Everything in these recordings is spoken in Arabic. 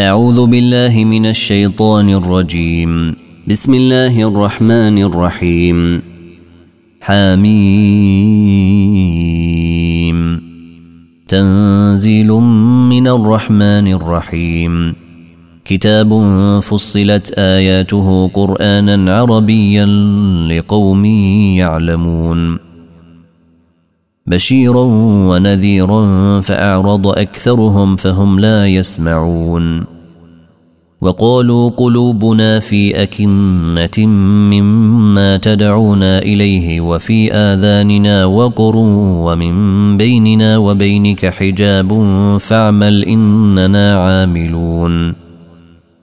أعوذ بالله من الشيطان الرجيم. بسم الله الرحمن الرحيم. حميم. تنزيل من الرحمن الرحيم. كتاب فصلت آياته قرآنا عربيا لقوم يعلمون. بشيرا ونذيرا فأعرض أكثرهم فهم لا يسمعون. وقالوا قلوبنا في أكنة مما تدعونا إليه وفي آذاننا وقر ومن بيننا وبينك حجاب فاعمل إننا عاملون.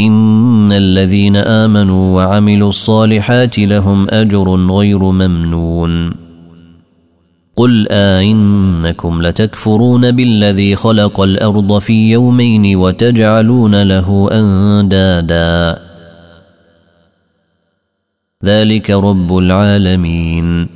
إن الذين آمنوا وعملوا الصالحات لهم أجر غير ممنون. قل آئنكم لتكفرون بالذي خلق الأرض في يومين وتجعلون له أندادا. ذلك رب العالمين.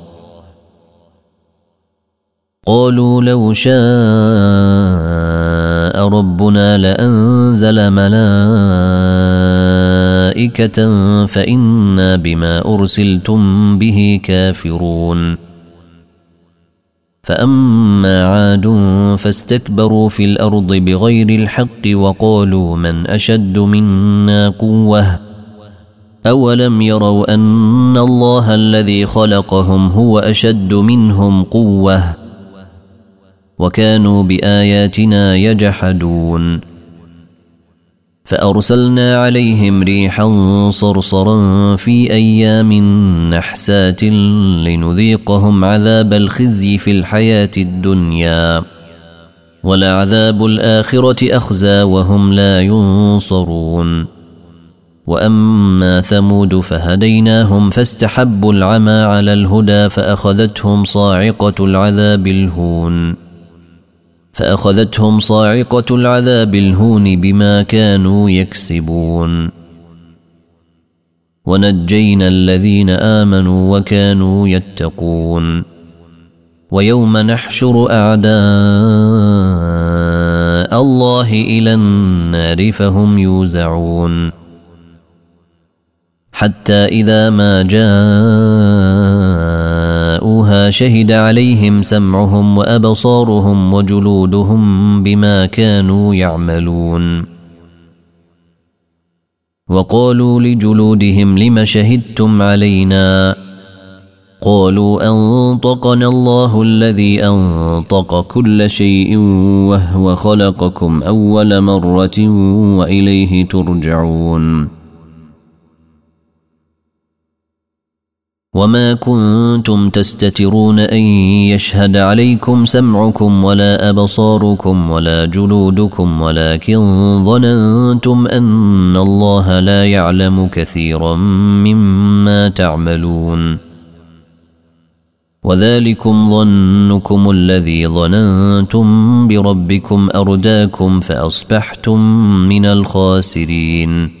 قالوا لو شاء ربنا لأنزل ملائكة فإنا بما أرسلتم به كافرون. فأما عاد فاستكبروا في الأرض بغير الحق وقالوا من أشد منا قوة؟ أولم يروا أن الله الذي خلقهم هو أشد منهم قوة؟ وكانوا بآياتنا يجحدون. فأرسلنا عليهم ريحا صرصرا في أيام نحسات لنذيقهم عذاب الخزي في الحياة الدنيا. ولعذاب الآخرة أخزى وهم لا ينصرون. وأما ثمود فهديناهم فاستحبوا العمى على الهدى فأخذتهم صاعقة العذاب الهون. فأخذتهم صاعقة العذاب الهون بما كانوا يكسبون. ونجينا الذين آمنوا وكانوا يتقون. ويوم نحشر أعداء الله إلى النار فهم يوزعون. حتى إذا ما شهد عليهم سمعهم وأبصارهم وجلودهم بما كانوا يعملون. وقالوا لجلودهم لم شهدتم علينا؟ قالوا أنطقنا الله الذي أنطق كل شيء وهو خلقكم أول مرة وإليه ترجعون. وما كنتم تستترون ان يشهد عليكم سمعكم ولا ابصاركم ولا جلودكم ولكن ظننتم ان الله لا يعلم كثيرا مما تعملون وذلكم ظنكم الذي ظننتم بربكم ارداكم فاصبحتم من الخاسرين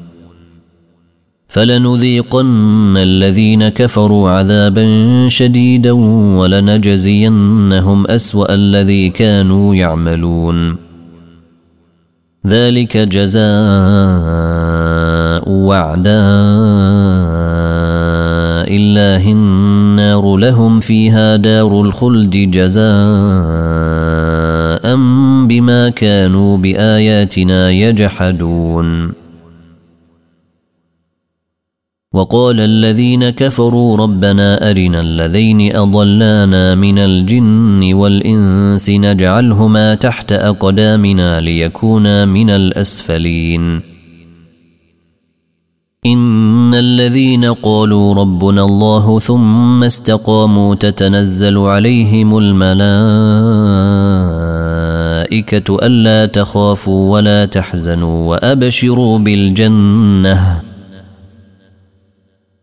فلنذيقن الذين كفروا عذابا شديدا ولنجزينهم أسوأ الذي كانوا يعملون. ذلك جزاء وعداء الله النار لهم فيها دار الخلد جزاء بما كانوا بآياتنا يجحدون. وقال الذين كفروا ربنا أرنا الذين أضلانا من الجن والإنس نجعلهما تحت أقدامنا ليكونا من الأسفلين. إن الذين قالوا ربنا الله ثم استقاموا تتنزل عليهم الملائكة ألا تخافوا ولا تحزنوا وأبشروا بالجنة.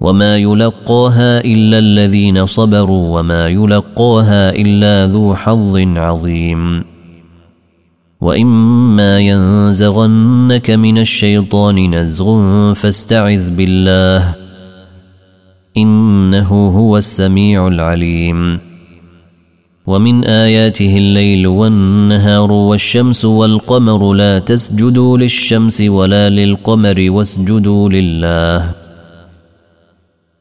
وما يلقاها الا الذين صبروا وما يلقاها الا ذو حظ عظيم واما ينزغنك من الشيطان نزغ فاستعذ بالله انه هو السميع العليم ومن اياته الليل والنهار والشمس والقمر لا تسجدوا للشمس ولا للقمر واسجدوا لله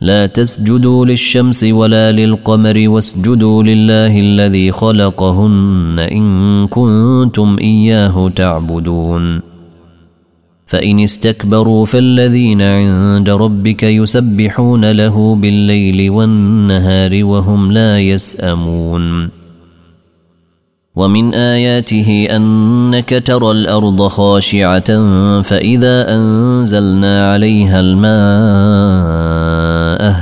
لا تسجدوا للشمس ولا للقمر واسجدوا لله الذي خلقهن إن كنتم إياه تعبدون. فإن استكبروا فالذين عند ربك يسبحون له بالليل والنهار وهم لا يسأمون. ومن آياته أنك ترى الأرض خاشعة فإذا أنزلنا عليها الماء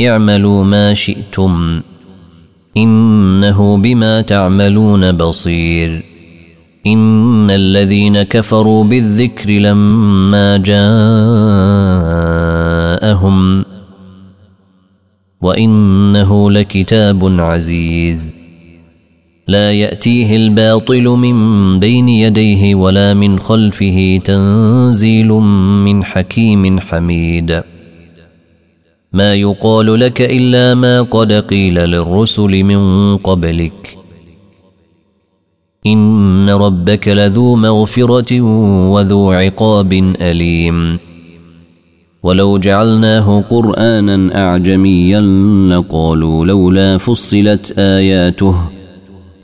اعملوا ما شئتم. إنه بما تعملون بصير. إن الذين كفروا بالذكر لما جاءهم وإنه لكتاب عزيز. لا يأتيه الباطل من بين يديه ولا من خلفه تنزيل من حكيم حميد. ما يقال لك إلا ما قد قيل للرسل من قبلك. إن ربك لذو مغفرة وذو عقاب أليم. ولو جعلناه قرآنا أعجميا لقالوا لولا فصلت آياته.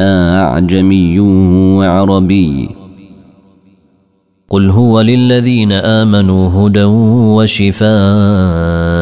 أعجمي وعربي. قل هو للذين آمنوا هدى وشفاء.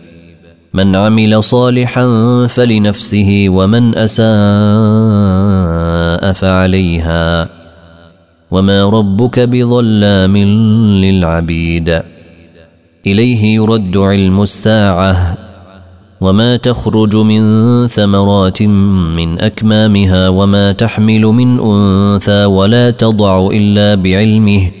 من عمل صالحا فلنفسه ومن أساء فعليها. وما ربك بظلام للعبيد. إليه يرد علم الساعة. وما تخرج من ثمرات من أكمامها. وما تحمل من أنثى. ولا تضع إلا بعلمه.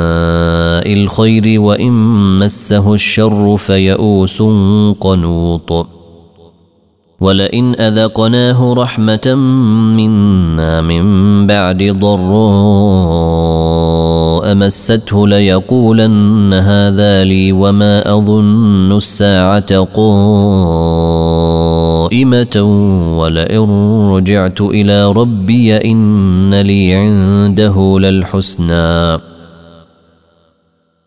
الخير وإن مسه الشر فيئوس قنوط. ولئن أذقناه رحمة منا من بعد ضراء مسته ليقولن هذا لي وما أظن الساعة قائمة ولئن رجعت إلى ربي إن لي عنده للحسنى.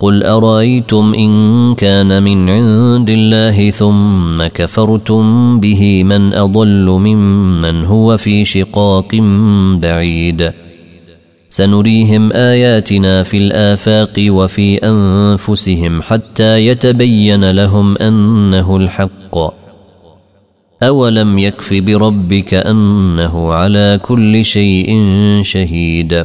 قل ارايتم ان كان من عند الله ثم كفرتم به من اضل ممن هو في شقاق بعيد سنريهم اياتنا في الافاق وفي انفسهم حتى يتبين لهم انه الحق اولم يكف بربك انه على كل شيء شهيد